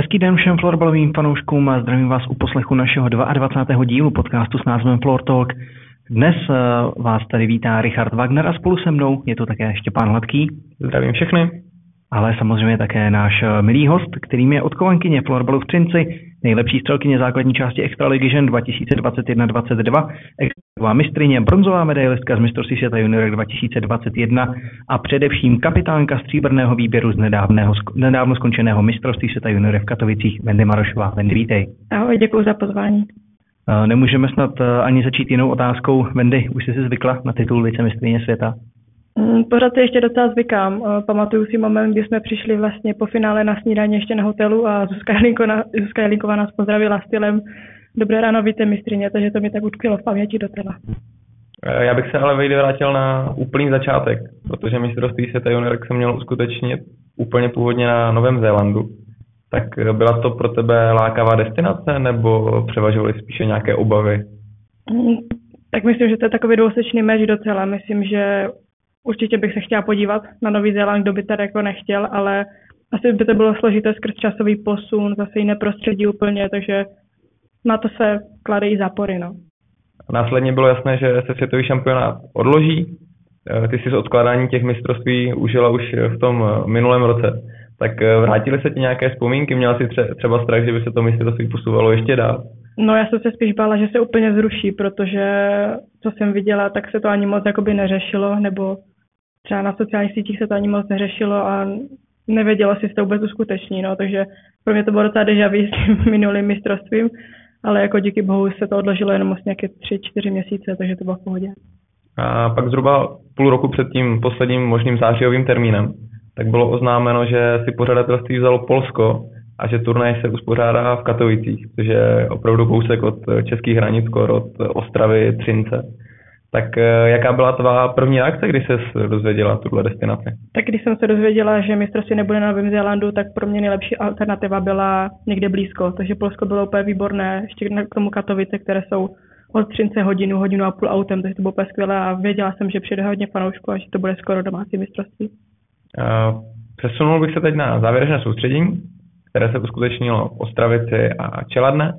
Hezký den všem florbalovým fanouškům a zdravím vás u poslechu našeho 22. dílu podcastu s názvem Floor Talk. Dnes eh, vás tady vítá Richard Wagner a spolu se mnou je to také Štěpán Hladký. Zdravím všechny ale samozřejmě také náš eh, milý host, kterým je odkovankyně florbalu v Třinci, nejlepší střelkyně základní části Extraligy žen 2021-22, extraligová mistrině, bronzová medailistka z mistrovství světa juniorek 2021 a především kapitánka stříbrného výběru z nedávného, nedávno skončeného mistrovství světa juniorek v Katovicích, Wendy Marošová. Wendy, vítej. Ahoj, děkuji za pozvání. Eh, nemůžeme snad eh, ani začít jinou otázkou. Wendy, už jsi si zvykla na titul vicemistrině světa? Mm, pořád si ještě docela zvykám. Eh, pamatuju si moment, kdy jsme přišli vlastně po finále na snídaně ještě na hotelu a Zuzka, Zuzka Jelinková nás pozdravila stylem Dobré ráno, víte mistrině, takže to mi tak utkvělo v paměti docela. Eh, já bych se ale vejde vrátil na úplný začátek, protože mistrovství světa juniorek se mělo uskutečnit úplně původně na Novém Zélandu. Tak eh, byla to pro tebe lákavá destinace nebo převažovaly spíše nějaké obavy? Mm, tak myslím, že to je takový dvousečný meč docela. Myslím, že určitě bych se chtěla podívat na Nový Zéland, kdo by tady jako nechtěl, ale asi by to bylo složité skrz časový posun, zase jiné prostředí úplně, takže na to se kladejí zápory. No. Následně bylo jasné, že se světový šampionát odloží. Eh, ty jsi z odkládání těch mistrovství užila už v tom eh, minulém roce. Tak eh, vrátily se ti nějaké vzpomínky? Měla jsi třeba strach, že by se to mistrovství posouvalo ještě dál? No já jsem se spíš bála, že se úplně zruší, protože co jsem viděla, tak se to ani moc jakoby neřešilo, nebo třeba na sociálních sítích se to ani moc neřešilo a nevědělo si, to vůbec uskuteční, no, takže pro mě to bylo docela deja s tím minulým mistrovstvím, ale jako díky bohu se to odložilo jenom asi nějaké tři, čtyři měsíce, takže to bylo v pohodě. A pak zhruba půl roku před tím posledním možným zářijovým termínem, tak bylo oznámeno, že si pořadatelství vzalo Polsko a že turnaj se uspořádá v Katovicích, což je opravdu kousek od českých hranic, od Ostravy, Třince. Tak eh, jaká byla tvá první reakce, když jsi dozvěděla tuhle destinaci? Tak když jsem se dozvěděla, že mistrovství nebude na Novém Zélandu, tak pro mě nejlepší alternativa byla někde blízko. Takže Polsko bylo úplně výborné, ještě k tomu Katovice, které jsou od Třince hodinu, hodinu a půl autem, takže to bylo úplně skvělé a věděla jsem, že přijde hodně fanoušků a že to bude skoro domácí mistrovství. Uh, přesunul bych se teď na závěrečné soustředění, které se uskutečnilo v Ostravici a Čeladne.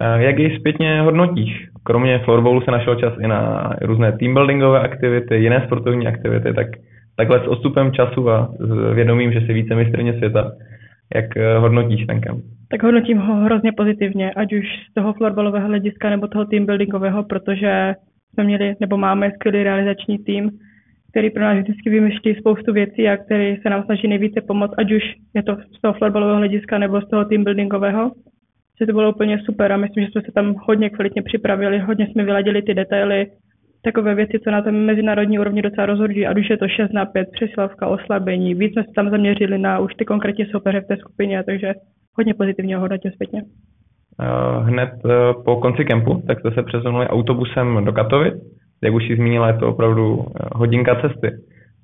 Uh, jak jej zpětně hodnotíš? kromě florballu se našel čas i na různé teambuildingové aktivity, jiné sportovní aktivity, tak takhle s odstupem času a s vědomím, že si více mistrně světa, jak eh, hodnotíš ten kemp? Tak hodnotím ho hrozně pozitivně, ať už z toho florbalového hlediska nebo toho teambuildingového, protože jsme měli nebo máme skvělý realizační tým, který pro nás vždycky vymýšlí spoustu věcí a který se nám snaží nejvíce pomoct, ať už je to z toho florbalového hlediska nebo z toho teambuildingového že to bylo úplně super a myslím, že jsme se tam hodně kvalitně připravili, hodně jsme vyladili ty detaily, takové věci, co na tom mezinárodní úrovni docela rozhodují, a už je to 6 na 5, přesilovka, oslabení, víc jsme se tam zaměřili na už ty konkrétní soupeře v té skupině, takže hodně pozitivně hodnotě zpětně. Eh, hned eh, po konci kempu, tak jste se přesunuli autobusem do Katovic. Jak už si zmínila, je to opravdu eh, hodinka cesty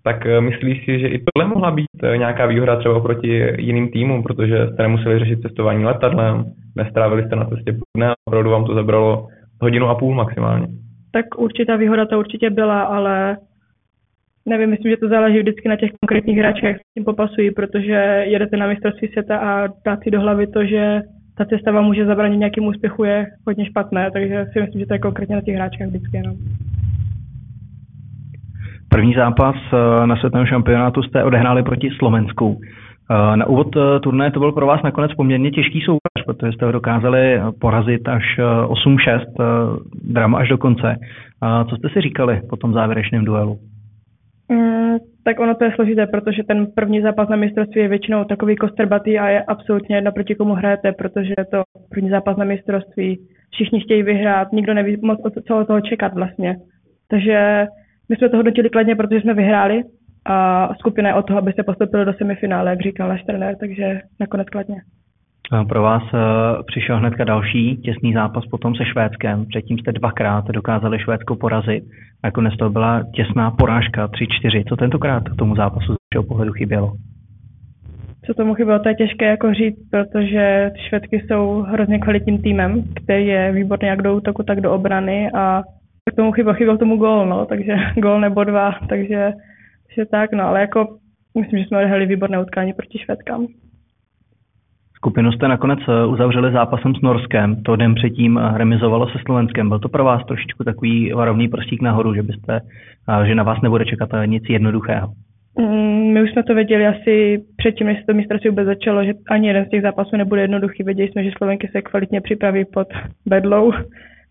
tak eh, myslíš si, že i tohle mohla být eh, nějaká výhoda třeba oproti jiným týmům, protože jste nemuseli řešit cestování letadlem, nestrávili jste na cestě dne, opravdu vám to zabralo hodinu a půl maximálně. Tak určitá výhoda to určitě byla, ale nevím, myslím, že to záleží vždycky na těch konkrétních hráčích, jak s tím popasují, protože jedete na mistrovství světa a dát si do hlavy to, že ta cesta vám může zabránit nějakým úspěchu je hodně špatné, takže si myslím, že to je konkrétně na těch hráčích vždycky. No. První zápas eh, na světovém šampionátu jste odehráli proti Slovensku. Eh, na úvod eh, turné to byl pro vás nakonec poměrně těžký soupeř, protože jste ho dokázali porazit až 8-6, drama až do konce. Co jste si říkali po tom závěrečném duelu? Mm, tak ono to je složité, protože ten první zápas na mistrovství je většinou takový kostrbatý a je absolutně jedno, proti komu hrajete, protože to první zápas na mistrovství. Všichni chtějí vyhrát, nikdo neví moc, co od toho čekat vlastně. Takže my jsme to hodnotili kladně, protože jsme vyhráli a skupina je o toho, aby se postoupili do semifinále, jak říkal náš trenér, takže nakonec kladně. Pro vás uh, přišel hnedka další těsný zápas potom se Švédskem. Předtím jste dvakrát dokázali Švédsko porazit. Nakonec to byla těsná porážka 3-4. Co tentokrát tomu zápasu z vašeho pohledu chybělo? Co tomu chybělo, to je těžké jako říct, protože Švédky jsou hrozně kvalitním týmem, který je výborný jak do útoku, tak do obrany a k tomu chyběl, chyběl tomu gol, no, takže gol nebo dva, takže, takže tak, no, ale jako myslím, že jsme odehráli výborné utkání proti Švédkám. Skupinu jste nakonec eh, uzavřeli zápasem s Norskem, to den předtím eh, remizovalo se Slovenskem. Byl to pro vás trošičku takový varovný prostík nahoru, že byste, eh, že na vás nebude čekat nic jednoduchého? Mm, my už jsme to věděli asi předtím, než se to mistrovství vůbec začalo, že ani jeden z těch zápasů nebude jednoduchý. Věděli jsme, že Slovenky se kvalitně připraví pod bedlou,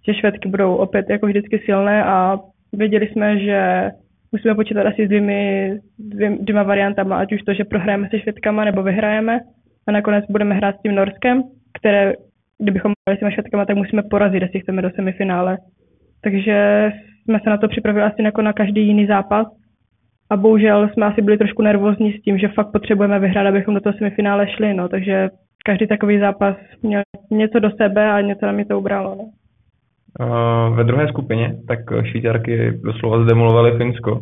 že Švédky budou opět jako vždycky silné a věděli jsme, že musíme počítat asi s dvěmi, dvě, dvěma variantama, ať už to, že prohrajeme se Švédkama nebo vyhrajeme a nakonec budeme hrát s tím Norskem, které, kdybychom hráli s těma Švédkama, tak musíme porazit, jestli chceme do semifinále. Takže jsme se na to připravili asi jako na každý jiný zápas a bohužel jsme asi byli trošku nervózní s tím, že fakt potřebujeme vyhrát, abychom do toho semifinále šli, no, takže každý takový zápas měl něco do sebe a něco na mě to ubralo. No. Ve druhé skupině tak Švýcarky doslova zdemolovaly Finsko.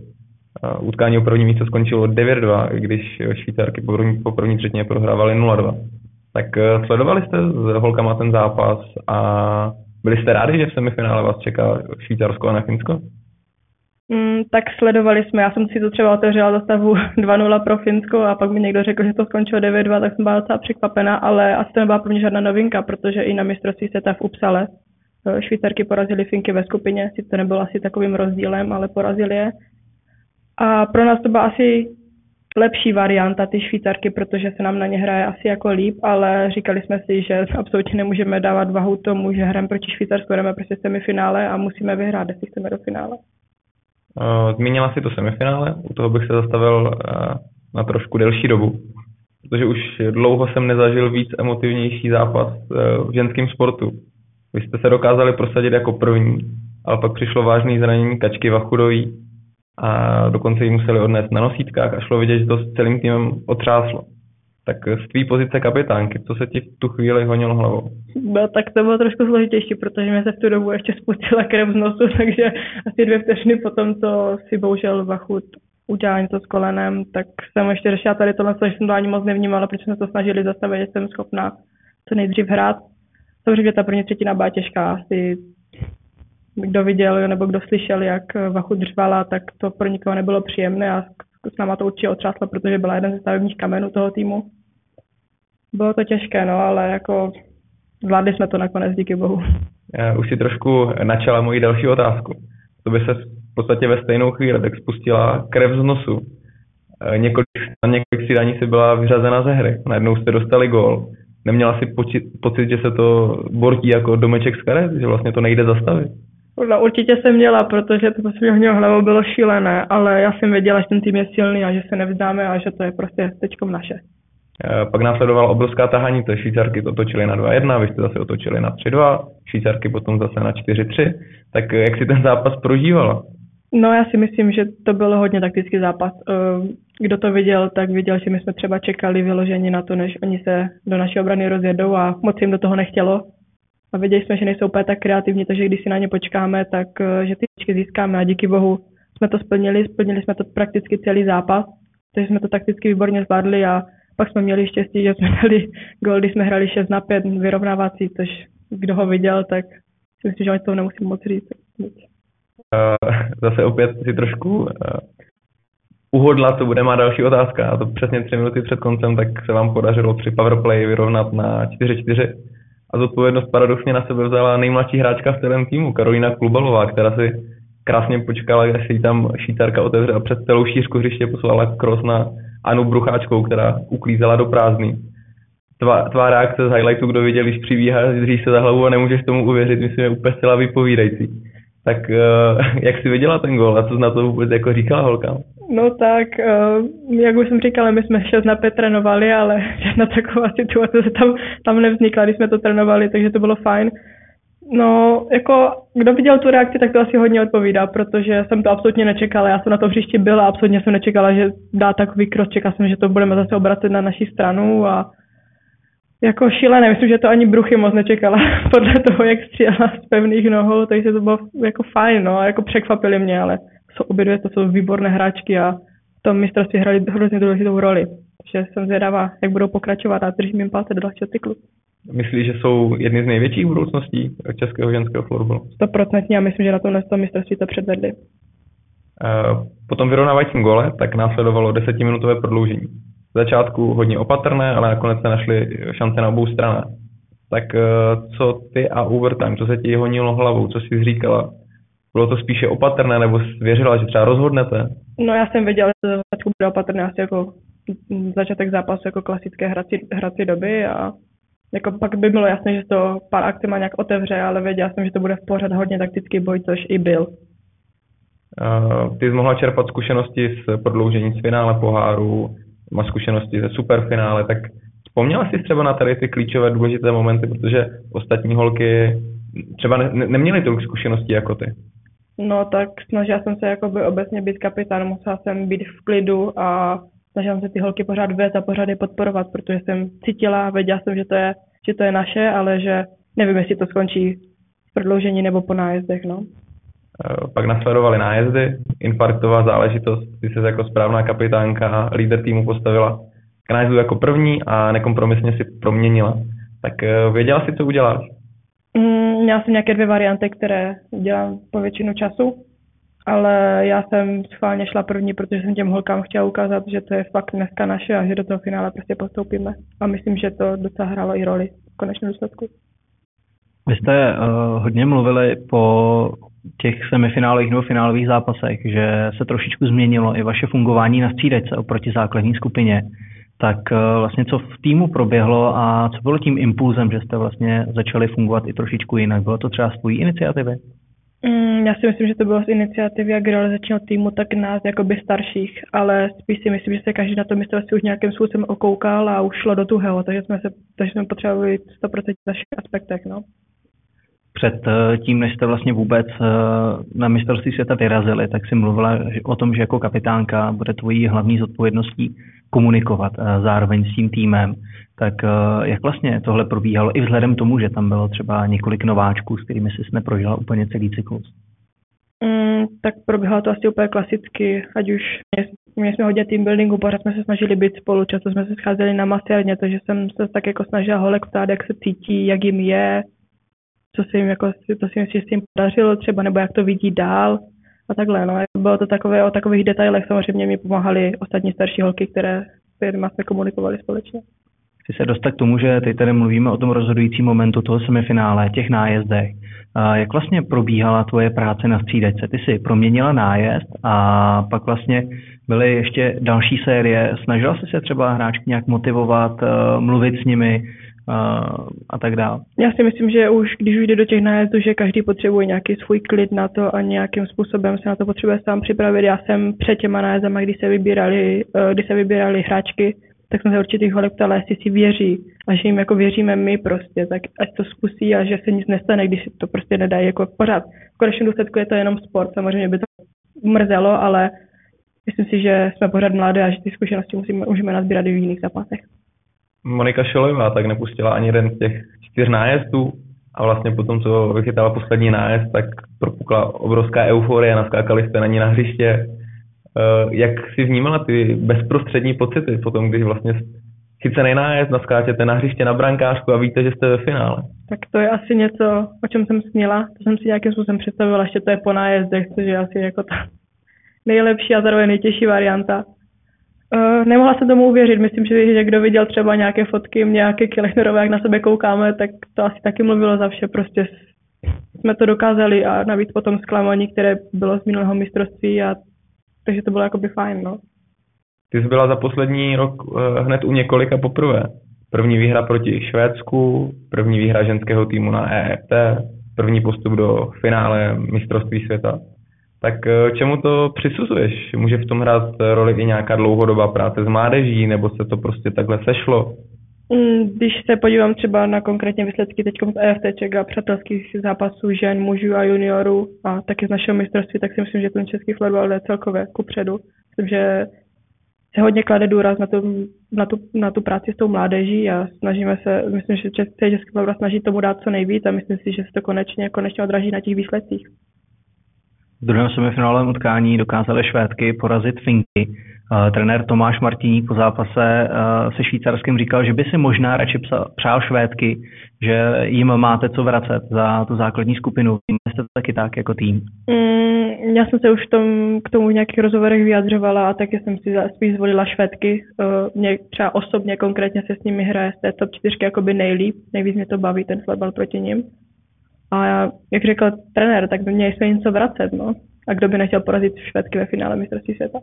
Utkání o první místo skončilo 9-2, když Švýcarky po první, po první třetině prohrávaly 0-2. Tak eh, sledovali jste s holkama ten zápas a byli jste rádi, že v semifinále vás čeká Švýcarsko a ne Finsko? Mm, tak sledovali jsme, já jsem si to třeba otevřela do stavu 2-0 pro Finsko a pak mi někdo řekl, že to skončilo 9-2, tak jsem byla docela překvapená, ale asi to nebyla pro mě žádná novinka, protože i na mistrovství světa v Upsale eh, Švýcarky porazili Finky ve skupině, sice to nebylo asi takovým rozdílem, ale porazili je. A pro nás to byla asi lepší varianta, ty Švýcarky, protože se nám na ně hraje asi jako líp, ale říkali jsme si, že absolutně nemůžeme dávat vahu tomu, že hrajeme proti Švýcarsku, jdeme prostě semifinále a musíme vyhrát, jestli chceme do finále. Zmínila si to semifinále, u toho bych se zastavil na trošku delší dobu, protože už dlouho jsem nezažil víc emotivnější zápas v ženském sportu. Vy jste se dokázali prosadit jako první, ale pak přišlo vážné zranění Kačky Vachudový a dokonce ji museli odnést na nosítkách a šlo vidět, že to s celým týmem otřáslo. Tak z tvý pozice kapitánky, co se ti v tu chvíli honilo hlavou? No, tak to bylo trošku složitější, protože mě se v tu dobu ještě spustila krev z nosu, takže asi dvě vteřiny potom, co si bohužel Vachut udělal něco s kolenem, tak jsem ještě řešila tady tohle, že jsem to ani moc nevnímala, protože jsme to snažili zastavit, že jsem schopná co nejdřív hrát. Samozřejmě ta první třetina byla těžká, asi kdo viděl nebo kdo slyšel, jak Vachu dřvala, tak to pro nikoho nebylo příjemné a s náma to určitě otřáslo, protože byla jeden ze stavebních kamenů toho týmu. Bylo to těžké, no, ale jako zvládli jsme to nakonec, díky bohu. Už si trošku načala moji další otázku. To by se v podstatě ve stejnou chvíli tak spustila krev z nosu. E, několik, na několik střídání si byla vyřazena ze hry. Najednou jste dostali gól. Neměla si pocit, pocit, že se to bortí jako domeček z karet, že vlastně to nejde zastavit? No, určitě jsem měla, protože to, měl hlavou, bylo šílené, ale já jsem věděla, že ten tým je silný a že se nevzdáme a že to je prostě teďkom naše. Eh, pak následovala obrovská tahání, to Švýcarky to otočili na 2-1, vy jste zase otočili na 3-2, Švýcarky potom zase na 4-3. Tak jak si ten zápas prožívala? No já si myslím, že to byl hodně taktický zápas. Eh, kdo to viděl, tak viděl, že my jsme třeba čekali vyložení na to, než oni se do naší obrany rozjedou a moc jim do toho nechtělo a věděli jsme, že nejsou úplně tak kreativní, takže když si na ně počkáme, tak eh, že ty počky získáme a díky bohu jsme to splnili, splnili jsme to prakticky celý zápas, takže jsme to takticky výborně zvládli a pak jsme měli štěstí, že jsme dali gol, když jsme hrali 6 na 5 vyrovnávací, což kdo ho viděl, tak si myslím, že oni to nemusím moc říct. Uh, zase opět si trošku uh, uhodla, co bude má další otázka. A to přesně tři minuty před koncem, tak se vám podařilo při powerplay vyrovnat na 4-4 a zodpovědnost paradoxně na sebe vzala nejmladší hráčka v celém týmu, Karolina Klubalová, která si krásně počkala, až si tam šítarka otevře a před celou šířku hřiště poslala kros na Anu Brucháčkou, která uklízela do prázdný. Tvá, tvá reakce z highlightu, kdo viděl, když přibíhá, dříž se za hlavu a nemůžeš tomu uvěřit, myslím, je úplně zcela vypovídající. Tak uh, jak jsi viděla ten gol a co jsi na to vůbec jako říkala holkám? No tak, uh, jak už jsem říkala, my jsme 6 na 5 trénovali, ale žádná taková situace se tam, tam nevznikla, když jsme to trénovali, takže to bylo fajn. No, jako, kdo viděl tu reakci, tak to asi hodně odpovídá, protože jsem to absolutně nečekala. Já jsem na to hřišti byla absolutně jsem nečekala, že dá takový krok. Čekala jsem, že to budeme zase obracet na naší stranu a jako šílené. Myslím, že to ani Bruchy moc nečekala podle toho, jak střílela z pevných nohou, takže to bylo jako fajn, no, jako překvapili mě, ale jsou obě dvě, to jsou výborné hráčky a v tom mistrovství hráli hrozně důležitou roli. Takže jsem zvědavá, jak budou pokračovat a držím jim palce do dalšího cyklu. Myslíš, že jsou jedny z největších budoucností českého ženského florbalu? Stoprocentně a myslím, že na tomhle mistrovství to předvedli. Uh, po tom vyrovnávajícím gole tak následovalo desetiminutové prodloužení. Začátku hodně opatrné, ale nakonec se našly šance na obou stranách. Tak eh, co ty a overtime, co se ti honilo hlavou, co jsi říkala? Bylo to spíše opatrné, nebo jsi věřila, že třeba rozhodnete? No já jsem věděla, že to začátku bude opatrné asi jako začátek zápasu jako klasické hrací, hrací doby a jako pak by bylo jasné, že to pár akcí má nějak otevře, ale věděla jsem, že to bude v pořád hodně taktický boj, což i byl. Uh, ty jsi mohla čerpat zkušenosti z prodloužení z finále poháru, má zkušenosti ze superfinále, tak vzpomněla jsi třeba na tady ty klíčové důležité momenty, protože ostatní holky třeba ne, neměly tolik zkušeností jako ty. No tak snažila jsem se jakoby obecně být kapitán, musela jsem být v klidu a snažila jsem se ty holky pořád vést a pořád je podporovat, protože jsem cítila věděla jsem, že to je, že to je naše, ale že nevím, jestli to skončí v prodloužení nebo po nájezdech, no. Eh, pak nasledovali nájezdy, infarktová záležitost, ty se jako správná kapitánka, líder týmu postavila k nájezdu jako první a nekompromisně si proměnila. Tak eh, věděla si, co uděláš? Mm, měla jsem nějaké dvě varianty, které dělám po většinu času, ale já jsem schválně šla první, protože jsem těm holkám chtěla ukázat, že to je fakt dneska naše a že do toho finále prostě postoupíme. A myslím, že to docela hrálo i roli v konečném důsledku. Vy jste uh, hodně mluvili po těch semifinálových nebo finálových zápasech, že se trošičku změnilo i vaše fungování na střídačce oproti základní skupině. Tak uh, vlastně co v týmu proběhlo a co bylo tím impulzem, že jste vlastně začali fungovat i trošičku jinak? Bylo to třeba z tvojí iniciativy? Mm, já si myslím, že to bylo z iniciativy jak realizačního týmu, tak nás jakoby starších, ale spíš si myslím, že se každý na to mistrovství už nějakým způsobem okoukal a už šlo do tuhého, takže jsme, se, takže jsme potřebovali 100% v našich aspektech. No. Před eh, tím, než jste vlastně vůbec eh, na mistrovství světa vyrazili, tak si mluvila o tom, že jako kapitánka bude tvojí hlavní zodpovědností komunikovat eh, zároveň s tím týmem. Tak jak vlastně tohle probíhalo i vzhledem tomu, že tam bylo třeba několik nováčků, s kterými jsi neprožila úplně celý cyklus? Mm, tak probíhalo to asi úplně klasicky, ať už měli jsme hodně team buildingu, pořád jsme se snažili být spolu, často jsme se scházeli na masérně, takže jsem se tak jako snažila holek ptát, jak se cítí, jak jim je, co se jim jako, to si myslím, že s tím podařilo třeba, nebo jak to vidí dál a takhle. No. Bylo to takové o takových detailech, samozřejmě mi pomáhali ostatní starší holky, které s kterými jsme komunikovali společně. Chci se dostat k tomu, že teď tady mluvíme o tom rozhodujícím momentu toho semifinále, těch nájezdech. Jak vlastně probíhala tvoje práce na střídačce? Ty jsi proměnila nájezd a pak vlastně byly ještě další série. Snažila jsi se třeba hráčky nějak motivovat, mluvit s nimi, a tak dále. Já si myslím, že už když už jde do těch nájezdů, že každý potřebuje nějaký svůj klid na to a nějakým způsobem se na to potřebuje sám připravit. Já jsem před těma nájezdama, když se vybírali, eh, když se vybírali hráčky, tak jsem se určitých holek ptala, jestli si věří a že jim jako věříme my prostě, tak ať to zkusí a že se nic nestane, když to prostě nedají jako pořád. V konečném důsledku je to jenom sport, samozřejmě by to mrzelo, ale myslím si, že jsme pořád mladé a že ty zkušenosti musíme, můžeme nazbírat i v jiných zápasech. Monika Šelojová tak nepustila ani jeden z těch čtyř nájezdů a vlastně potom, co vychytala poslední nájezd, tak propukla obrovská euforie, naskákali jste na ní na hřiště. Eh, jak si vnímala ty bezprostřední pocity potom, když vlastně chycený nájezd, naskáčete na hřiště na brankářku a víte, že jste ve finále? Tak to je asi něco, o čem jsem směla. To jsem si nějakým způsobem představila, ještě to je po nájezdech, což je asi jako ta nejlepší a zároveň nejtěžší varianta. Uh, nemohla jsem tomu uvěřit. Myslím, že, že kdo viděl třeba nějaké fotky nějaké Kilechnerové, jak na sebe koukáme, tak to asi taky mluvilo za vše. Prostě jsme to dokázali a navíc potom zklamání, které bylo z minulého mistrovství a takže to bylo jakoby fajn, no. Ty jsi byla za poslední rok uh, hned u několika poprvé. První výhra proti Švédsku, první výhra ženského týmu na EFT, první postup do finále mistrovství světa. Tak eh, čemu to přisuzuješ? Může v tom hrát roli i nějaká dlouhodobá práce s mládeží, nebo se to prostě takhle sešlo? Mm, když se podívám třeba na konkrétně výsledky teď z EFT a přátelských zápasů žen, mužů a juniorů a taky z našeho mistrovství, tak si myslím, že ten český florbal je celkově kupředu. Myslím, že se hodně klade důraz na tu, na, tu, na tu práci s tou mládeží a snažíme se, myslím, že český, florbal snaží tomu dát co nejvíc a myslím si, že se to konečně, konečně odraží na těch výsledcích. Druhém semifinálovém utkání dokázali Švédky porazit Finky. Uh, trenér Tomáš Martiník po zápase uh, se Švýcarskem říkal, že by si možná radši přál Švédky, že jim máte co vracet za tu základní skupinu. Jste to taky tak jako tým? Mm, já jsem se už tom, k tomu v nějakých rozhovorech vyjadřovala a taky jsem si spíš zvolila Švédky. Uh, mě třeba osobně konkrétně se s nimi hraje z té top 4 jakoby nejlíp. Nejvíc mě to baví ten fotbal proti nim. A já, jak řekl trenér, tak by měli jsme něco vracet, no. A kdo by nechtěl porazit Švédky ve finále mistrovství světa?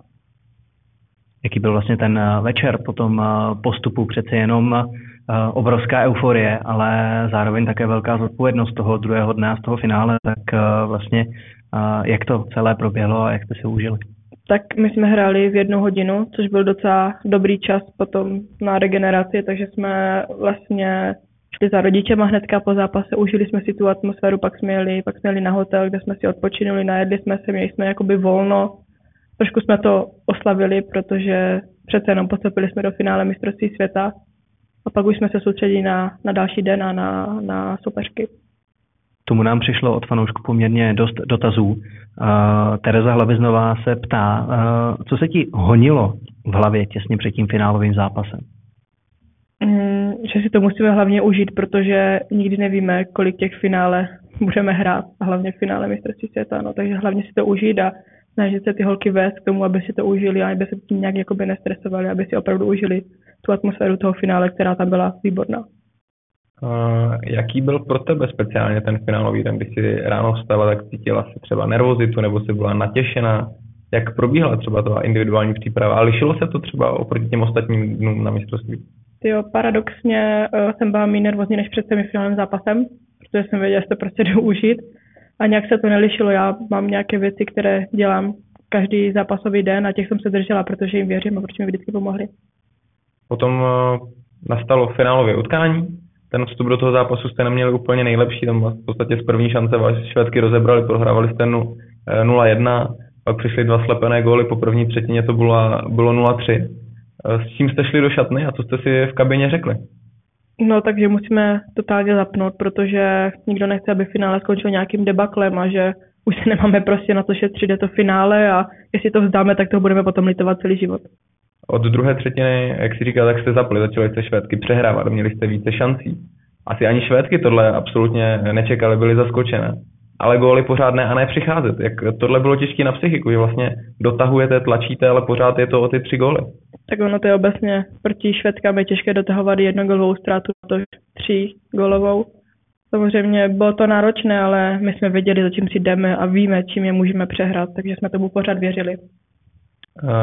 Jaký byl vlastně ten eh, večer po tom eh, postupu? Přece jenom eh, obrovská euforie, ale zároveň také velká zodpovědnost toho druhého dne a z toho finále. Tak vlastně jak to celé proběhlo a jak jste si užili? Tak my jsme hráli v jednu hodinu, což byl docela dobrý čas potom na regeneraci, takže jsme vlastně šli za rodičema hnedka po zápase, užili jsme si tu atmosféru, pak jsme jeli, pak jsme jeli na hotel, kde jsme si odpočinuli, najedli jsme se, měli jsme jakoby volno, trošku jsme to oslavili, protože přece jenom postupili jsme do finále mistrovství světa a pak už jsme se soustředili na, na další den a na, na soupeřky. Tomu nám přišlo od fanoušku poměrně dost dotazů. Uh, Tereza Hlaviznová se ptá, uh, co se ti honilo v hlavě těsně před tím finálovým zápasem? Mm, že si to musíme hlavně užít, protože nikdy nevíme, kolik těch finále budeme hrát a hlavně v finále mistrovství světa, no, takže hlavně si to užít a snažit se ty holky vést k tomu, aby si to užili a aby se tím nějak jakoby nestresovali, aby si opravdu užili tu atmosféru toho finále, která tam byla výborná. Uh, jaký byl pro tebe speciálně ten finálový den, když jsi ráno vstala, tak cítila si třeba nervozitu nebo jsi byla natěšená? Jak probíhala třeba ta individuální příprava? A lišilo se to třeba oproti těm ostatním dnům na mistrovství? Jo, paradoxně uh, jsem byla méně nervózní než před semifinálním zápasem, protože jsem věděla, že to prostě jdu užít. A nějak se to nelišilo. Já mám nějaké věci, které dělám každý zápasový den a těch jsem se držela, protože jim věřím a protože mi vždycky pomohli. Potom uh, nastalo finálové utkání. Ten vstup do toho zápasu jste neměli úplně nejlepší, tam v podstatě z první šance vás švédky rozebrali, prohrávali jste 0-1, eh, pak přišly dva slepené góly, po první třetině to bylo, bylo 0-3. S čím jste šli do šatny a co jste si v kabině řekli? No, takže musíme totálně zapnout, protože nikdo nechce, aby finále skončil nějakým debaklem a že už se nemáme prostě na to šetřit, je to finále a jestli to vzdáme, tak to budeme potom litovat celý život. Od druhé třetiny, jak si říkal, tak jste zapli, začali jste švédky přehrávat, měli jste více šancí. Asi ani švédky tohle absolutně nečekali, byly zaskočené ale góly pořád ne a ne přicházet. Jak tohle bylo těžké na psychiku, že vlastně dotahujete, tlačíte, ale pořád je to o ty tři góly. Tak ono to je obecně proti Švédkám je těžké dotahovat jednogolovou ztrátu, to tří golovou. Samozřejmě bylo to náročné, ale my jsme věděli, za čím si jdeme a víme, čím je můžeme přehrát, takže jsme tomu pořád věřili.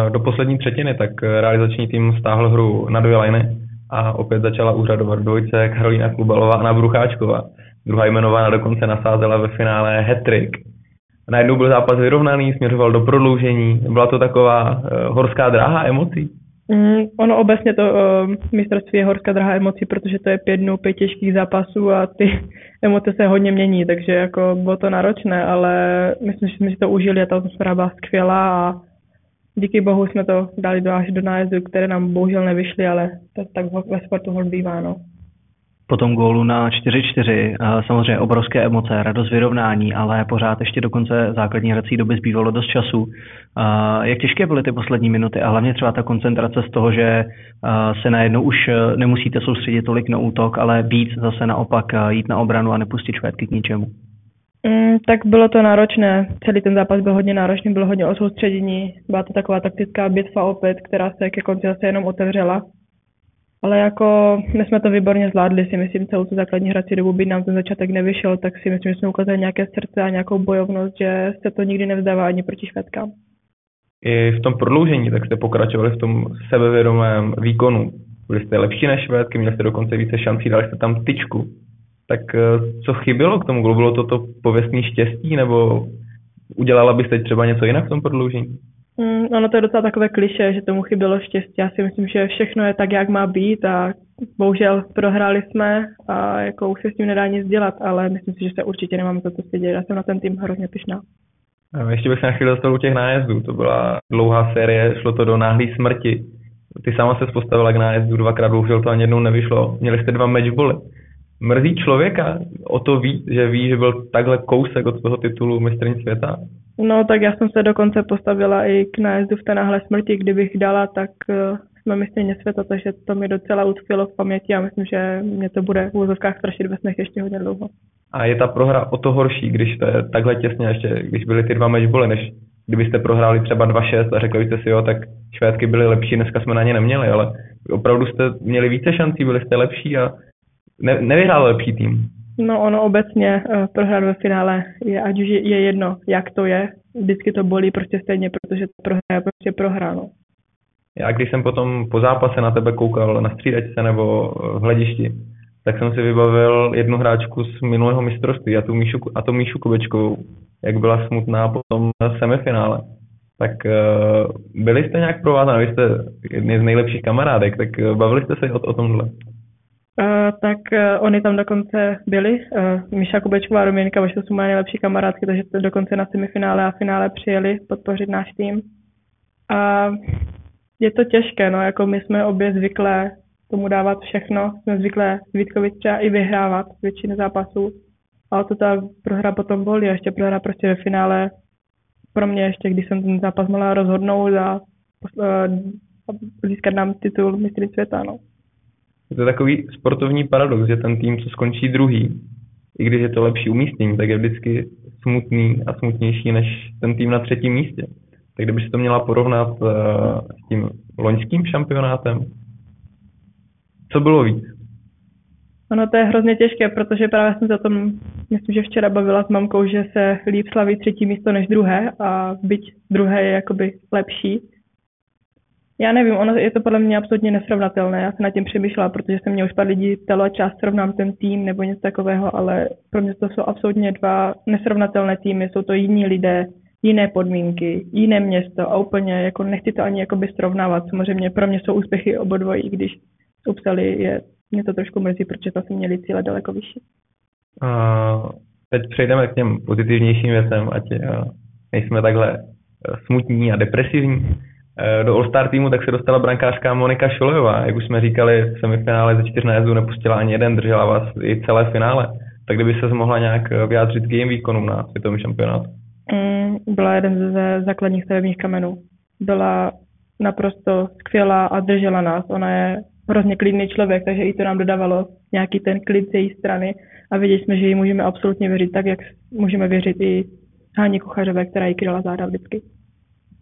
Do poslední třetiny tak realizační tým stáhl hru na dvě liny a opět začala úřadovat dvojce Karolína Klubalová a Brucháčková druhá jmenovaná dokonce nasázela ve finále hat-trick. Najednou byl zápas vyrovnaný, směřoval do prodloužení. Byla to taková uh, horská dráha emocí? Mm, ono obecně to uh, mistrovství je horská dráha emocí, protože to je pět dnů, pět těžkých zápasů a ty emoce se hodně mění, takže jako bylo to náročné, ale myslím, že jsme si to užili a ta atmosféra byla skvělá a díky bohu jsme to dali do, až do nájezdu, které nám bohužel nevyšly, ale to tak ve sportu hod bývá. No po tom gólu na 4-4. Samozřejmě obrovské emoce, radost vyrovnání, ale pořád ještě do konce základní hrací doby zbývalo dost času. Jak těžké byly ty poslední minuty a hlavně třeba ta koncentrace z toho, že se najednou už nemusíte soustředit tolik na útok, ale víc zase naopak jít na obranu a nepustit švédky k ničemu? Mm, tak bylo to náročné. Celý ten zápas byl hodně náročný, bylo hodně o soustředění. Byla to taková taktická bitva opět, která se ke konci zase jenom otevřela. Ale jako my jsme to výborně zvládli, si myslím, celou tu základní hrací dobu, by nám ten začátek nevyšel, tak si myslím, že jsme ukázali nějaké srdce a nějakou bojovnost, že se to nikdy nevzdává ani proti Švédkám. I v tom prodloužení, tak jste pokračovali v tom sebevědomém výkonu. Byli jste lepší než Švédky, měli jste dokonce více šancí, dali jste tam tyčku. Tak eh, co chybělo k tomu? Bylo to to pověstný štěstí, nebo udělala byste třeba něco jinak v tom prodloužení? Mm, ono to je docela takové kliše, že tomu chybělo štěstí. Já si myslím, že všechno je tak, jak má být a bohužel prohráli jsme a jako už se s tím nedá nic dělat, ale myslím si, že se určitě nemáme za to stydět. Já jsem na ten tým hrozně pišná. Ještě bych se chvíli dostal u těch nájezdů. To byla dlouhá série, šlo to do náhlé smrti. Ty sama se postavila k nájezdu dvakrát, bohužel to ani jednou nevyšlo. Měli jste dva matchboly. Mrzí člověka o to ví, že ví, že byl takhle kousek od toho titulu mistrní světa? No tak já jsem se dokonce postavila i k nájezdu v té náhle smrti, kdybych dala, tak uh, jsme mistrně světa, takže to mi docela utkvělo v paměti a myslím, že mě to bude v úzovkách strašit ve snech ještě hodně dlouho. A je ta prohra o to horší, když to je takhle těsně, ještě když byly ty dva matchboly, než kdybyste prohráli třeba 2-6 a řekli jste si, jo, tak Švédky byly lepší, dneska jsme na ně neměli, ale opravdu jste měli více šancí, byli jste lepší a ne, nevyhrál lepší tým. No ono obecně uh, prohrát ve finále je, ať už je, je jedno, jak to je, vždycky to bolí prostě stejně, protože to prohra je prostě prohra, no. Já když jsem potom po zápase na tebe koukal na střídačce nebo v hledišti, tak jsem si vybavil jednu hráčku z minulého mistrovství a, tu Míšu, a to Míšu Kubečkovou, jak byla smutná po tom semifinále. Tak uh, byli jste nějak provázaní, vy jste jedni z nejlepších kamarádek, tak bavili jste se o, o tomhle? Uh, tak uh, oni tam dokonce byli. Uh, Míša Kubečková a vaše jsou moje nejlepší kamarádky, takže dokonce na semifinále a finále přijeli podpořit náš tým. A je to těžké, no, jako my jsme obě zvyklé tomu dávat všechno, jsme zvyklé Vítkovi třeba i vyhrávat většinu zápasů, ale to ta prohra potom bolí a ještě prohra prostě ve finále pro mě ještě, když jsem ten zápas mohla rozhodnout a, a získat nám titul mistry světa, no. Je to takový sportovní paradox, že ten tým, co skončí druhý, i když je to lepší umístění, tak je vždycky smutný a smutnější než ten tým na třetím místě. Tak kdyby si to měla porovnat uh, s tím loňským šampionátem, co bylo víc? Ono to je hrozně těžké, protože právě jsem se o tom, myslím, že včera bavila s mamkou, že se líp slaví třetí místo než druhé a byť druhé je jakoby lepší. Já nevím, ono je to podle mě absolutně nesrovnatelné. Já jsem nad tím přemýšlela, protože se mě už pár lidí ptalo a část srovnám ten tým nebo něco takového, ale pro mě to jsou absolutně dva nesrovnatelné týmy. Jsou to jiní lidé, jiné podmínky, jiné město a úplně jako nechci to ani jakoby srovnávat. Samozřejmě pro mě jsou úspěchy obodvojí, když upsali je, mě to trošku mrzí, protože to měli cíle daleko vyšší. A teď přejdeme k těm pozitivnějším věcem, ať nejsme takhle e, smutní a depresivní. E, do All-Star týmu tak se dostala brankářka Monika Šulejová. Jak už jsme říkali, v semifinále ze čtyř nájezdů nepustila ani jeden, držela vás i celé finále. Tak kdyby se mohla nějak vyjádřit k jejím výkonům na světovém šampionátu? Mm, byla jeden ze základních stavebních kamenů. Byla naprosto skvělá a držela nás. Ona je hrozně klidný člověk, takže i to nám dodávalo nějaký ten klid z její strany a věděli jsme, že jí můžeme absolutně věřit tak, jak můžeme věřit i Háně Kuchařové, která jí kryla záda vždycky.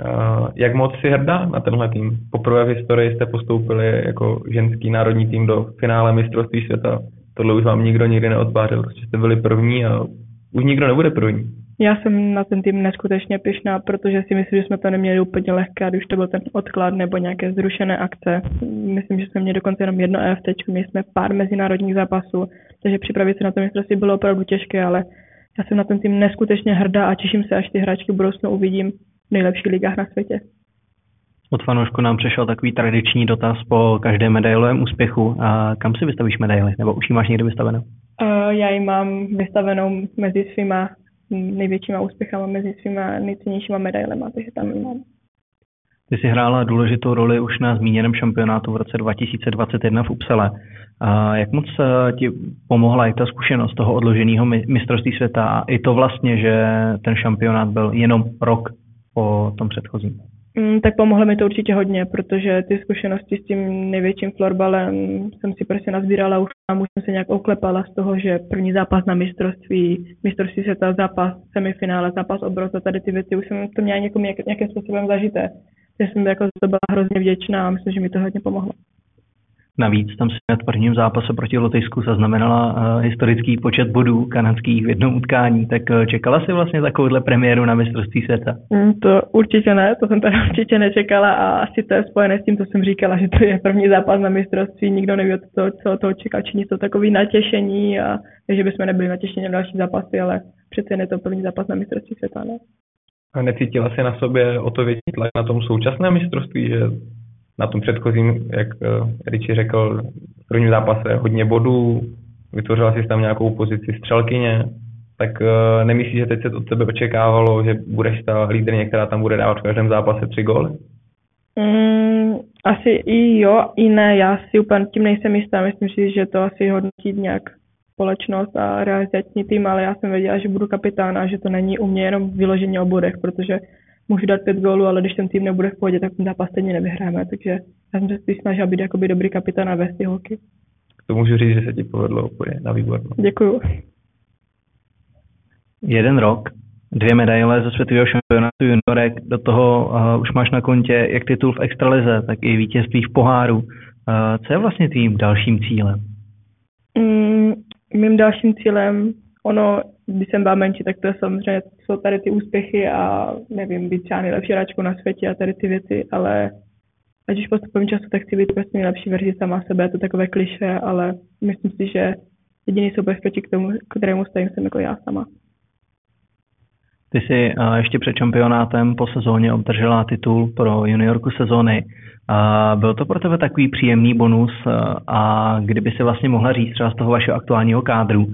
Uh, jak moc si hrdá na tenhle tým? Poprvé v historii jste postoupili jako ženský národní tým do finále mistrovství světa. Tohle už vám nikdo nikdy neodvářil, protože jste byli první a už nikdo nebude první. Já jsem na ten tým neskutečně pyšná, protože si myslím, že jsme to neměli úplně lehké, když to byl ten odklad nebo nějaké zrušené akce. Myslím, že jsme měli dokonce jenom jedno EFT, my jsme pár mezinárodních zápasů, takže připravit se na to mistrovství bylo opravdu těžké, ale já jsem na ten tým neskutečně hrdá a těším se, až ty hráčky budoucnu uvidím v nejlepších ligách na světě. Od fanoušku nám přešel takový tradiční dotaz po každém medailovém úspěchu. A kam si vystavíš medaily? Nebo už ji máš někdy vystavenou? Uh, já ji mám vystavenou mezi svýma největšíma úspěchama, mezi svýma nejcennějšíma medailema, takže tam mám. Ty jsi hrála důležitou roli už na zmíněném šampionátu v roce 2021 v Upsale. A jak moc eh, ti pomohla i ta zkušenost toho odloženého mistrovství světa a i to vlastně, že ten šampionát byl jenom rok po tom předchozím? Mm, tak pomohlo mi to určitě hodně, protože ty zkušenosti s tím největším florbalem jsem si prostě nazbírala už a už jsem se nějak oklepala z toho, že první zápas na mistrovství, mistrovství světa, zápas semifinále, zápas obroce, tady ty věci už jsem to měla někomu nějakým způsobem zažité. Takže jsem jako to byla hrozně vděčná a myslím, že mi to hodně pomohlo. Navíc tam si v prvním zápase proti Lotyšsku zaznamenala uh, historický počet bodů kanadských v jednom utkání, tak uh, čekala si vlastně takovouhle premiéru na mistrovství světa? Mm, to určitě ne, to jsem tady určitě nečekala a asi to je spojené s tím, co jsem říkala, že to je první zápas na mistrovství, nikdo neví, co, co toho čeká, či to takový natěšení a že bychom nebyli natěšení v další zápasy, ale přece je to první zápas na mistrovství světa. Ne? A necítila si na sobě o to větší tlak na tom současném mistrovství, že na tom předchozím, jak uh, Richie řekl, v prvním zápase hodně bodů, vytvořila si tam nějakou pozici střelkyně, tak uh, nemyslíš, že teď se od tebe očekávalo, že budeš ta lídrně, která tam bude dávat v každém zápase tři góly? Mm, asi i jo, i ne, já si úplně tím nejsem jistá, myslím si, že to asi hodnotit nějak společnost a realizační tým, ale já jsem věděla, že budu kapitán a že to není u mě jenom vyloženě o bodech, protože můžu dát pět gólů, ale když ten tým nebude v pohodě, tak ten zápas stejně nevyhráme. Takže já jsem se spíš snažila být jakoby dobrý kapitán a vést ty holky. To můžu říct, že se ti povedlo úplně na výbor. Děkuju. Jeden rok, dvě medaile ze světového šampionátu juniorek, do toho uh, už máš na kontě jak titul v extralize, tak i vítězství v poháru. Uh, co je vlastně tvým dalším cílem? Mm, mým dalším cílem, ono, když jsem byla menší, tak to je samozřejmě, jsou tady ty úspěchy a nevím, být třeba nejlepší hráčkou na světě a tady ty věci, ale ať už postupem času, tak chci být prostě nejlepší verzi sama sebe, je to takové kliše, ale myslím si, že jediný souboj proti k tomu, kterému stojím, jsem jako já sama. Ty jsi uh, ještě před šampionátem po sezóně obdržela titul pro juniorku sezóny. Uh, byl to pro tebe takový příjemný bonus uh, a kdyby si vlastně mohla říct třeba z toho vašeho aktuálního kádru,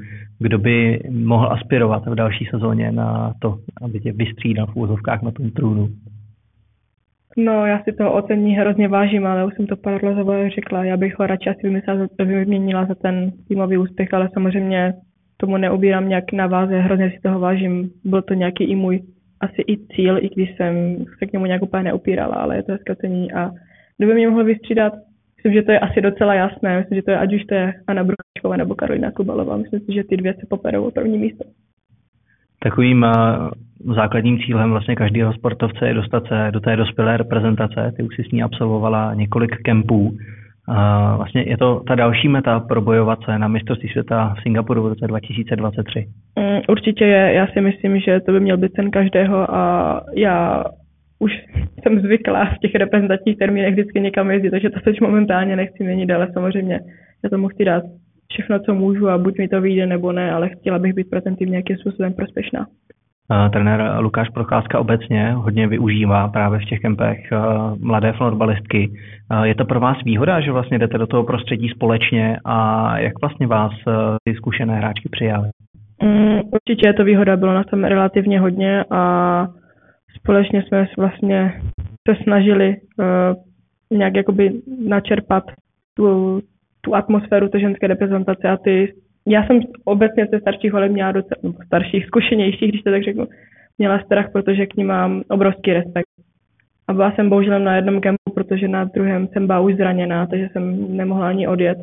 kdo by mohl aspirovat v další sezóně na to, aby tě vystřídal v úzovkách na tom trůnu? No, já si toho ocení hrozně vážím, ale už jsem to pár řekla. Já bych ho radši asi vyměnila za ten týmový úspěch, ale samozřejmě tomu neubírám nějak na váze, hrozně si toho vážím. Byl to nějaký i můj asi i cíl, i když jsem se k němu nějak úplně neupírala, ale je to hezké a kdyby mě mohl vystřídat, myslím, že to je asi docela jasné. Myslím, že to je, ať už to je Anna Bručková nebo Karolina Kubalová. Myslím si, že ty dvě se poperou o první místo. Takovým uh, základním cílem vlastně každého sportovce je dostat se do té dospělé reprezentace. Ty už si s ní absolvovala několik kempů. Uh, vlastně je to ta další meta probojovat se na mistrovství světa v Singapuru v roce 2023. Mm, určitě je. Já si myslím, že to by měl být ten každého a já už jsem zvyklá v těch reprezentačních termínech vždycky někam jezdit, takže to teď momentálně nechci měnit, ale samozřejmě já tomu chci dát všechno, co můžu a buď mi to vyjde nebo ne, ale chtěla bych být pro ten tým nějakým způsobem prospěšná. Trenér Lukáš Procházka obecně hodně využívá právě v těch kempech uh, mladé florbalistky. Uh, je to pro vás výhoda, že vlastně jdete do toho prostředí společně a jak vlastně vás ty zkušené hráčky přijali? Mm, určitě je to výhoda, bylo nás tam relativně hodně a společně jsme vlastně se snažili nějak jakoby načerpat tu, tu atmosféru té ženské reprezentace a ty já jsem obecně ze starších holek měla docela, no, starších, zkušenějších, když to tak řeknu, měla strach, protože k ní mám obrovský respekt. A byla jsem bohužel na jednom kempu, protože na druhém jsem byla už zraněná, takže jsem nemohla ani odjet.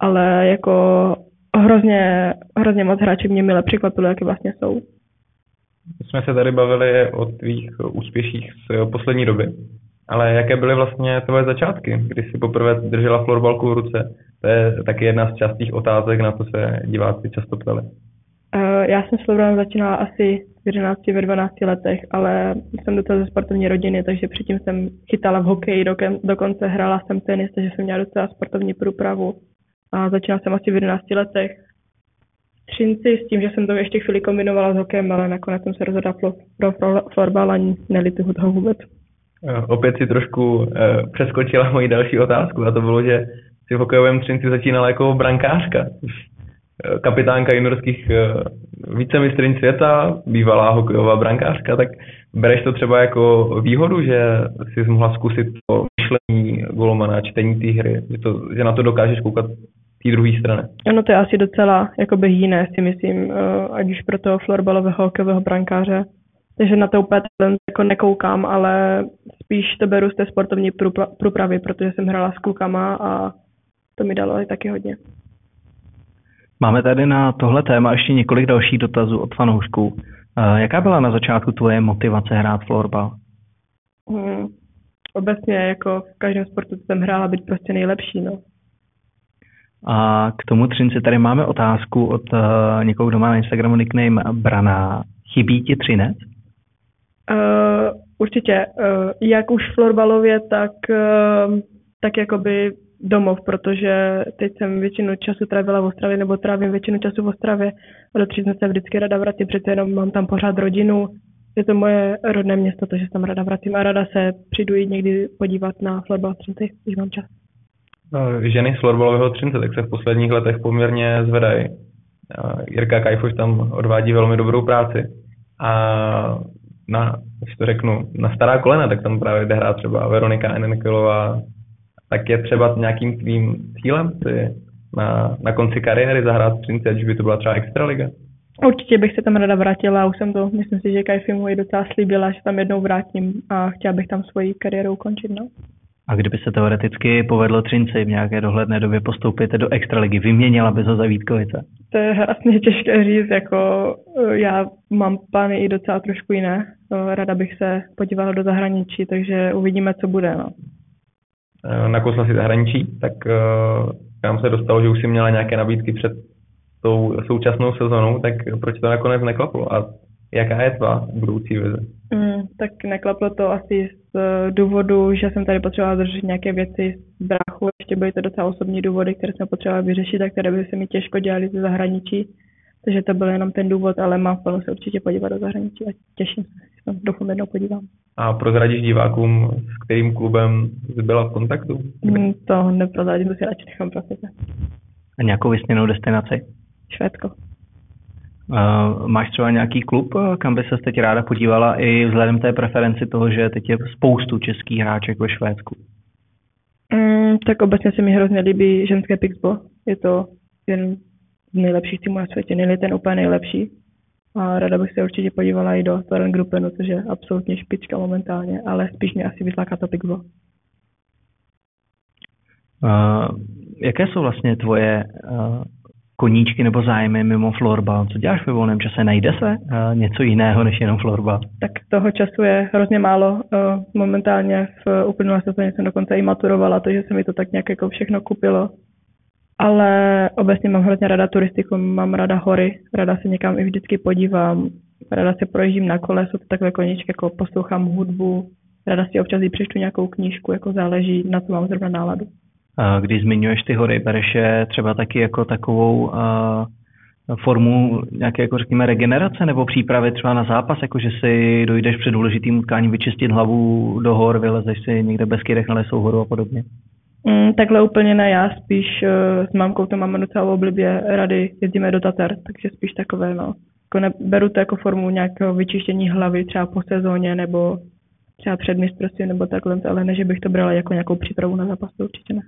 Ale jako hrozně, hrozně moc hráček mě mile překvapilo, jaké vlastně jsou. My jsme se tady bavili o tvých úspěších z poslední doby. Ale jaké byly vlastně tvoje začátky, kdy jsi poprvé držela florbalku v ruce? To je taky jedna z častých otázek, na to se diváci často ptali. Uh, já jsem s florbalem začínala asi v 11, ve 12 letech, ale jsem do toho ze sportovní rodiny, takže předtím jsem chytala v hokeji, dokonce hrála jsem tenis, takže jsem měla docela sportovní průpravu. A začínala jsem asi v 11 letech. Třinci s tím, že jsem to ještě chvíli kombinovala s hokejem, ale nakonec jsem se rozhodla pro, pro florbal a nelituju toho vůbec. Eh, opět si trošku uh, přeskočila moji další otázku a to bylo, že si v hokejovém Třinci začínala jako brankářka. Eh, kapitánka juniorských uh, vícemistryň světa, bývalá hokejová brankářka, tak bereš to třeba jako výhodu, že jsi mohla zkusit to myšlení golmana, čtení té hry, že, to, že na to dokážeš koukat té druhé strany. Ano, to je asi docela jakoby jiné, si myslím, ať už pro toho florbalového hokejového brankáře, takže na to úplně jako nekoukám, ale spíš to beru z té sportovní průpravy, protože jsem hrála s klukama a to mi dalo i taky hodně. Máme tady na tohle téma ještě několik dalších dotazů od fanoušků. Jaká byla na začátku tvoje motivace hrát florbal? Hmm, obecně jako v každém sportu jsem hrála být prostě nejlepší. No. A k tomu Třinci tady máme otázku od uh, někoho, kdo má na Instagramu nickname Brana. Chybí ti Třinec? Uh, určitě, uh, jak už florbalově, tak, uh, tak jakoby domov, protože teď jsem většinu času trávila v Ostravě, nebo trávím většinu času v Ostravě a do Třicna se vždycky rada vrátím, přece jenom mám tam pořád rodinu, je to moje rodné město, takže se tam rada vrátím a rada se přijdu jít někdy podívat na florbal Třinci, když mám čas. Ženy z florbalového Třince tak se v posledních letech poměrně zvedají. Jirka Kajfoš tam odvádí velmi dobrou práci. A na, když to řeknu, na stará kolena, tak tam právě jde hrát třeba Veronika Enenkelová, tak je třeba nějakým tvým cílem si na, na konci kariéry zahrát Třinci, ať by to byla třeba Extraliga? Určitě bych se tam ráda vrátila, už jsem to, myslím si, že Kajfi mu i docela slíbila, že tam jednou vrátím a chtěla bych tam svoji kariéru ukončit. No. A kdyby se teoreticky povedlo Třinci v nějaké dohledné době postoupit do Extraligy, vyměnila by ho za Vítkovice? To je hrozně těžké říct, jako eh, já mám plány i docela trošku jiné. Eh, Rada bych se podívala do zahraničí, takže uvidíme, co bude. No. Eh, Nakousla si zahraničí, tak nám se dostalo, že už si měla nějaké nabídky před tou současnou sezónou, tak proč to nakonec neklaplo? A jaká je tvá budoucí vize? Mm, tak neklaplo to asi z důvodu, že jsem tady potřebovala držet nějaké věci z bráchu. Ještě byly to docela osobní důvody, které jsem potřebovala vyřešit a které by se mi těžko dělaly ze zahraničí. Takže to byl jenom ten důvod, ale mám plnou se určitě podívat do zahraničí a těším se, že tam doufám jednou podívám. A prozradíš divákům, s kterým klubem jsi byla v kontaktu? Mm, to neprozradím, to si radši nechám pro sebe. A nějakou vysněnou destinaci? Švédsko. Uh, máš třeba nějaký klub, kam by se teď ráda podívala i vzhledem té preferenci toho, že teď je spoustu českých hráček ve Švédsku? Mm, tak obecně se mi hrozně líbí ženské Pixbo. Je to jeden z nejlepších týmů na světě, nejli ten úplně nejlepší. A ráda bych se určitě podívala i do Toren Grupenu, což je absolutně špička momentálně, ale spíš mě asi vytláká to Pixbo. Uh, jaké jsou vlastně tvoje uh, koníčky nebo zájmy mimo florbal? Co děláš ve volném čase? Najde se uh, něco jiného než jenom florbal? Tak toho času je hrozně málo. Uh, momentálně v uplynulé sezóně jsem dokonce i maturovala, takže se mi to tak nějak jako všechno kupilo. Ale obecně mám hrozně ráda turistiku, mám ráda hory, ráda se někam i vždycky podívám, ráda se projíždím na kole, jsou to takové koníčky, jako poslouchám hudbu, ráda si občas i přečtu nějakou knížku, jako záleží, na co mám zrovna náladu. Když zmiňuješ ty hory, bereš je třeba taky jako takovou formu nějaké, jako řekněme, regenerace nebo přípravy třeba na zápas, jako že si dojdeš před důležitým utkáním vyčistit hlavu do hor, vylezeš si někde bez kydech na lesou horu a podobně? Mm, takhle úplně ne, já spíš uh, s mámkou to máme docela oblibě rady, jezdíme do Tater, takže spíš takové, no. Jako neberu to jako formu nějakého vyčištění hlavy třeba po sezóně nebo třeba před mistrovství nebo takhle, ale ne, že bych to brala jako nějakou přípravu na zápas, to určitě ne.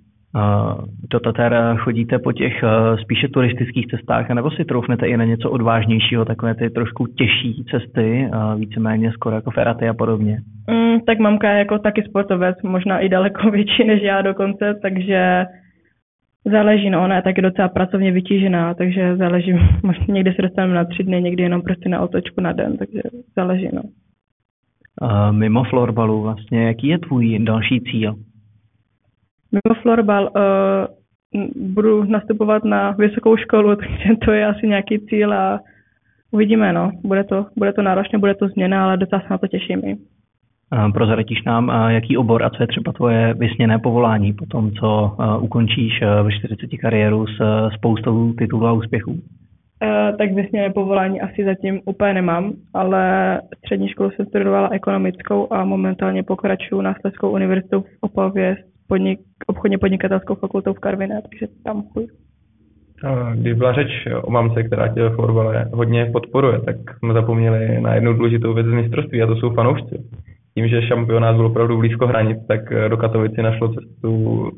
Do Tater chodíte po těch spíše turistických cestách, nebo si troufnete i na něco odvážnějšího, takové ty trošku těžší cesty, víceméně skoro jako feraty a podobně? Mm, tak mamka je jako taky sportovec, možná i daleko větší než já dokonce, takže záleží, no, ona je taky docela pracovně vytížená, takže záleží, někdy se dostaneme na tři dny, někdy jenom prostě na otočku na den, takže záleží, no. Mimo florbalu vlastně, jaký je tvůj další cíl? Mimo florbal uh, budu nastupovat na vysokou školu, takže to je asi nějaký cíl a uvidíme, no. Bude to, bude to náročné, bude to změna, ale docela se na to těším i. Prozradíš nám, jaký obor a co je třeba tvoje vysněné povolání po tom, co ukončíš ve 40 kariéru s spoustou titulů a úspěchů? Uh, tak vysněné povolání asi zatím úplně nemám, ale střední školu jsem studovala ekonomickou a momentálně pokračuju na Slezskou univerzitou v Opavě s podnik, obchodně podnikatelskou fakultou v Karviné, takže tam půjdu. Když byla řeč o mamce, která tě ve florbale hodně podporuje, tak jsme zapomněli na jednu důležitou věc z mistrovství a to jsou fanoušci. Tím, že šampionát byl opravdu blízko hranic, tak do Katovici našlo cestu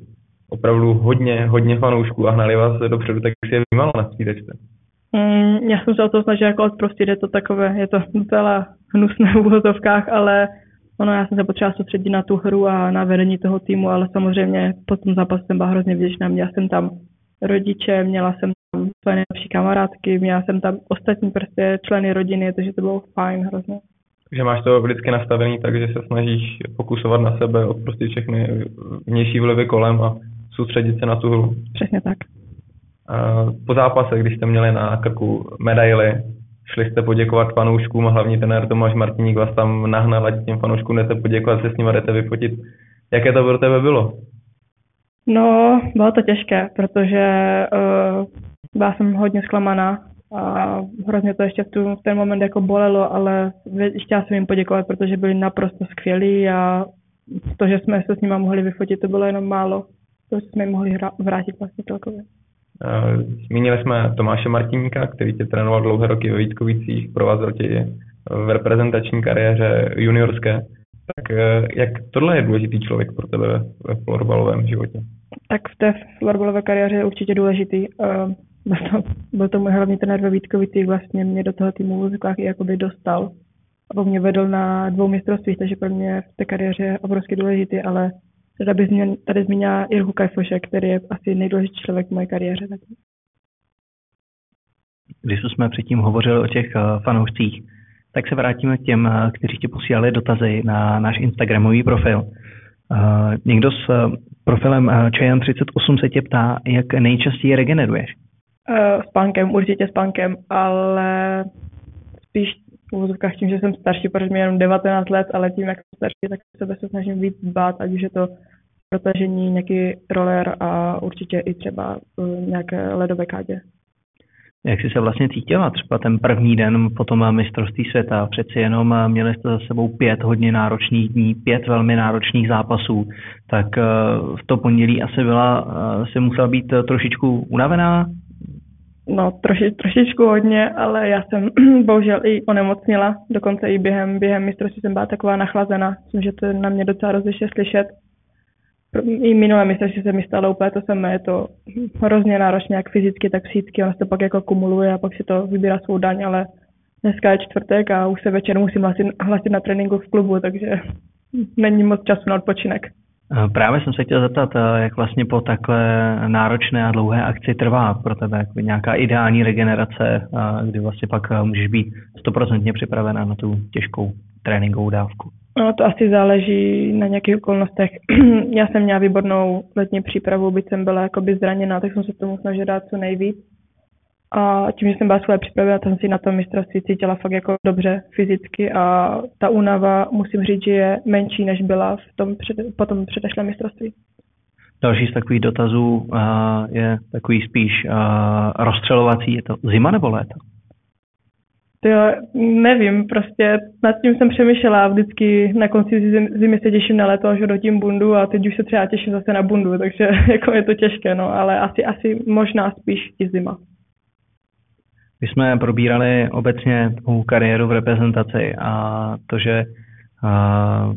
opravdu hodně, hodně fanoušků a hnali vás dopředu, tak si je vnímalo na střídečce. Mm, já jsem se o to snažila jako odprostit, je to takové, je to docela hnusné v úvozovkách, ale ono, já jsem se potřeba soustředit na tu hru a na vedení toho týmu, ale samozřejmě po tom zápase jsem byla hrozně vděčná. Měla jsem tam rodiče, měla jsem tam své nejlepší kamarádky, měla jsem tam ostatní prostě členy rodiny, takže to bylo fajn hrozně. Takže máš to vždycky nastavený tak, že se snažíš fokusovat na sebe, odprostit všechny vnější vlivy kolem a soustředit se na tu hru. Přesně tak. Po zápase, když jste měli na krku medaily, šli jste poděkovat fanouškům a hlavní trenér Tomáš Martiník vás tam nahnal, ať těm fanouškům jdete poděkovat, se s nimi jdete vyfotit. Jaké to pro tebe bylo? No, bylo to těžké, protože uh, byla jsem hodně zklamaná a hrozně to ještě v, tu, v ten moment jako bolelo, ale chtěla jsem jim poděkovat, protože byli naprosto skvělí a to, že jsme se s nimi mohli vyfotit, to bylo jenom málo. To jsme jim mohli vrátit vlastně celkově. Zmínili jsme Tomáše Martiníka, který tě trénoval dlouhé roky ve Vítkovicích, provázel tě v reprezentační kariéře juniorské. Tak eh, jak tohle je důležitý člověk pro tebe ve florbalovém životě? Tak v té florbalové kariéře je určitě důležitý. Uh, byl to, byl to můj hlavní trenér ve Vítkovicích, vlastně mě do toho týmu v Vozukách i jakoby dostal. A mě vedl na dvou mistrovstvích, takže pro mě v té kariéře je obrovsky důležitý, ale Teda bych tady zmínila Jirku Kajfoše, který je asi nejdůležitější člověk v mé kariéře. Když jsme předtím hovořili o těch eh, fanoušcích, tak se vrátíme k těm, eh, kteří ti posílali dotazy na náš Instagramový profil. Eh, někdo s profilem Čajan38 se tě ptá, jak nejčastěji regeneruješ? S pankem, určitě s pankem, ale spíš v tím, že jsem starší, protože mě jenom 19 let, ale tím, jak jsem starší, tak sebe se snažím víc dbát, ať už je to protažení, nějaký roller a určitě i třeba nějaké ledové kádě. Jak jsi se vlastně cítila třeba ten první den po tom mistrovství světa? Přeci jenom měli jste za sebou pět hodně náročných dní, pět velmi náročných zápasů, tak eh, v to pondělí asi byla, eh, si musela být trošičku unavená? No, troši, trošičku hodně, ale já jsem bohužel i onemocnila, dokonce i během, během mistrovství jsem byla taková nachlazená, myslím, že to na mě docela rozlišně slyšet i minulé mistrovství se mi stalo úplně to samé, je to hrozně náročné, jak fyzicky, tak psychicky, ono se to pak jako kumuluje a pak si to vybírá svou daň, ale dneska je čtvrtek a už se večer musím hlasit, hlasit na tréninku v klubu, takže není moc času na odpočinek. Právě jsem se chtěl zeptat, jak vlastně po takhle náročné a dlouhé akci trvá pro tebe nějaká ideální regenerace, kdy vlastně pak můžeš být stoprocentně připravená na tu těžkou tréninkovou dávku. No, to asi záleží na nějakých okolnostech. Já jsem měla výbornou letní přípravu, byť jsem byla jakoby zraněná, tak jsem se tomu snažila dát co nejvíc. A tím, že jsem byla svoje připravená, jsem si na tom mistrovství cítila fakt jako dobře fyzicky a ta únava, musím říct, že je menší, než byla v tom před, po tom předešlém mistrovství. Další z takových dotazů uh, je takový spíš uh, rozstřelovací. Je to zima nebo léto? Jo, nevím, prostě nad tím jsem přemýšlela vždycky na konci zimy se těším na léto, až hodotím bundu a teď už se třeba těším zase na bundu, takže jako je to těžké, no, ale asi, asi možná spíš i zima. My jsme probírali obecně kariéru v reprezentaci a to, že uh,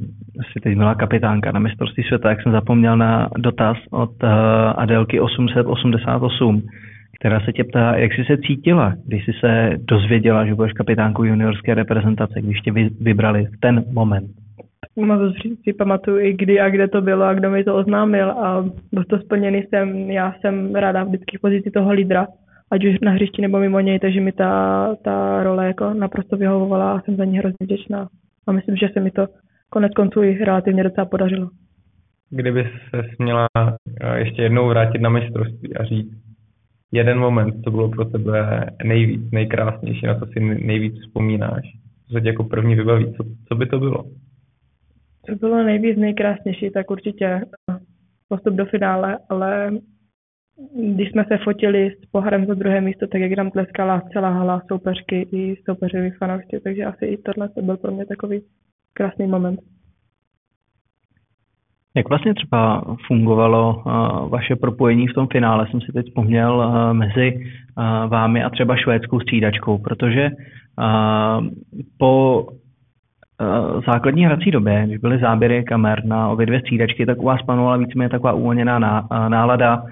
si teď byla kapitánka na mistrovství světa, jak jsem zapomněl na dotaz od uh, Adelky 888 která se tě ptá, jak jsi se cítila, když jsi se dozvěděla, že budeš kapitánkou juniorské reprezentace, když tě vybrali v ten moment. Moc si pamatuju i kdy a kde to bylo a kdo mi to oznámil a byl to splněný jsem, já jsem ráda vždycky v pozici toho lídra, ať už na hřišti nebo mimo něj, takže mi ta, ta role jako naprosto vyhovovala a jsem za ní hrozně vděčná. A myslím, že se mi to konec konců i relativně docela podařilo. Kdyby se měla eh, ještě jednou vrátit na mistrovství a říct, jeden moment, co bylo pro tebe nejvíc, nejkrásnější, na co si nejvíc vzpomínáš? Co se tě jako první vybaví? Co, co by to bylo? Co bylo nejvíc nejkrásnější, tak určitě postup do finále, ale když jsme se fotili s poharem za druhé místo, tak jak nám tleskala celá hala soupeřky i soupeřoví fanoušci, takže asi i tohle to byl pro mě takový krásný moment. Jak vlastně třeba fungovalo uh, vaše propojení v tom finále? Jsem si teď vzpomněl uh, mezi uh, vámi a třeba švédskou střídačkou, protože po základní hrací době, když byly záběry kamer na obě dvě střídačky, tak u vás panovala víceméně taková uvolněná nálada,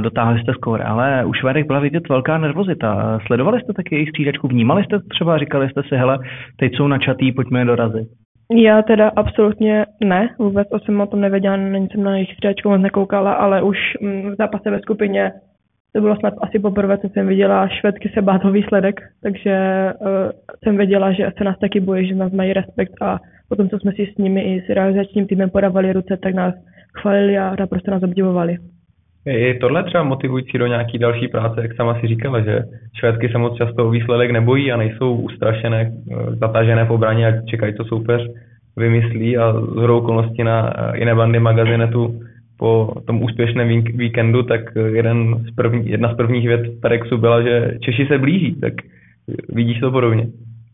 dotáhli jste skóre, ale u Švédek byla vidět velká nervozita. Sledovali jste taky jejich střídačku, vnímali jste třeba, říkali jste si, hele, teď jsou načatý, pojďme je dorazit. Já teda absolutně ne, vůbec jsem o tom nevěděla, není jsem na jejich střídačku moc nekoukala, ale už mm, v zápase ve skupině to bylo snad asi poprvé, co jsem viděla švedky se bát o výsledek, takže uh, jsem věděla, že se nás taky bojí, že nás mají respekt a potom, co jsme si s nimi i s realizačním týmem podávali ruce, tak nás chválili a naprosto nás obdivovali. Je tohle třeba motivující do nějaký další práce, jak sama si říkala, že švédky se moc často o výsledek nebojí a nejsou ustrašené, eh, zatažené po braně a čekají, co soupeř vymyslí a z okolností na eh, jiné bandy magazinetu po tom úspěšném víkendu, tak jeden z první, jedna z prvních věd Perexu byla, že Češi se blíží, tak vidíš to podobně.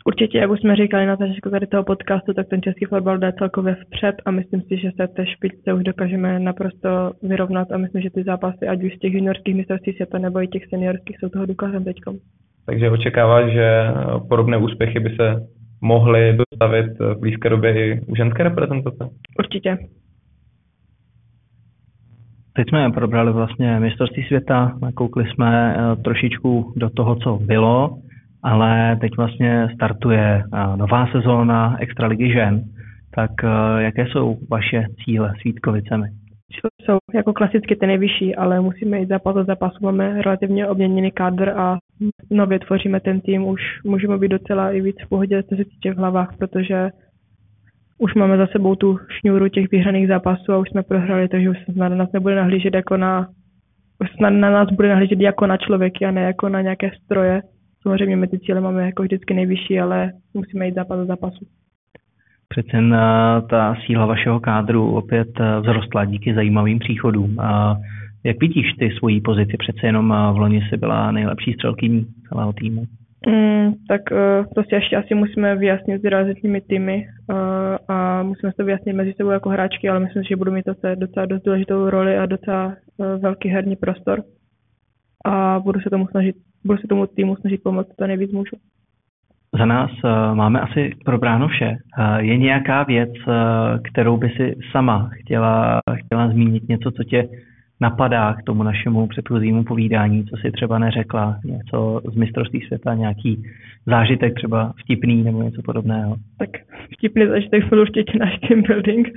Určitě, jak už jsme říkali na začátku tady toho podcastu, tak ten český fotbal jde celkově vpřed a myslím si, že se té špičce už dokážeme naprosto vyrovnat a myslím, že ty zápasy, ať už z těch juniorských mistrovství světa nebo i těch seniorských, jsou toho důkazem teď. Takže očekáváš, že podobné úspěchy by se mohli dostavit v blízké době i u ženské reprezentace? Určitě. Teď jsme probrali vlastně mistrovství světa, koukli jsme eh, trošičku do toho, co bylo, ale teď vlastně startuje eh, nová sezóna Extraligy žen. Tak eh, jaké jsou vaše cíle s Vítkovicemi? Jsou jako klasicky ty nejvyšší, ale musíme jít zápas od zápasu. Máme relativně obměněný kádr a nově tvoříme ten tým. Už můžeme být docela i víc v pohodě, co se týče v hlavách, protože už máme za sebou tu šňůru těch vyhraných zápasů a už jsme prohrali, takže už se na nás nebude nahlížet jako na snad na nás bude nahlížet jako na člověky a ne jako na nějaké stroje. Samozřejmě my ty cíle máme jako vždycky nejvyšší, ale musíme jít zápas za zápasu. Přece jen ta síla vašeho kádru opět eh, vzrostla díky zajímavým příchodům. Jak vidíš ty svoji pozici? Přece jenom eh, v loni si byla nejlepší střelkyní celého týmu. Mm, tak uh, prostě ještě asi musíme vyjasnit s realizačními týmy uh, a musíme to vyjasnit mezi sebou jako hráčky, ale myslím, že budu mít zase docela dost důležitou roli a docela uh, velký herní prostor a budu se tomu snažit, budu se tomu týmu snažit pomoct, to nejvíc můžu. Za nás uh, máme asi probráno vše. Uh, je nějaká věc, uh, kterou by si sama chtěla, chtěla zmínit, něco, co tě napadá k tomu našemu předchozímu povídání, co si třeba neřekla, něco z mistrovství světa, nějaký zážitek třeba vtipný nebo něco podobného? Tak vtipný zážitek byl určitě náš team building,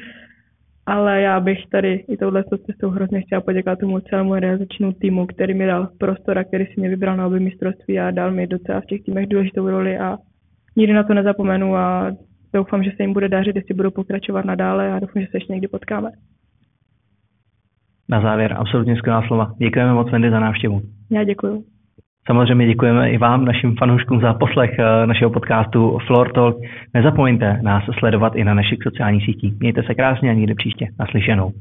ale já bych tady i touhle cestou hrozně chtěla poděkovat tomu celému realizačnímu týmu, který mi dal prostor a který si mě vybral na obě mistrovství a dal mi docela v těch týmech důležitou roli a nikdy na to nezapomenu a doufám, že se jim bude dařit, jestli budou pokračovat nadále a doufám, že se ještě někdy potkáme na závěr absolutně skvělá slova. Děkujeme moc, Wendy, za návštěvu. Já děkuji. Samozřejmě děkujeme i vám, našim fanouškům, za poslech eh, našeho podcastu Floor Talk. Nezapomeňte nás sledovat i na našich sociálních sítích. Mějte se krásně a někdy příště. Naslyšenou.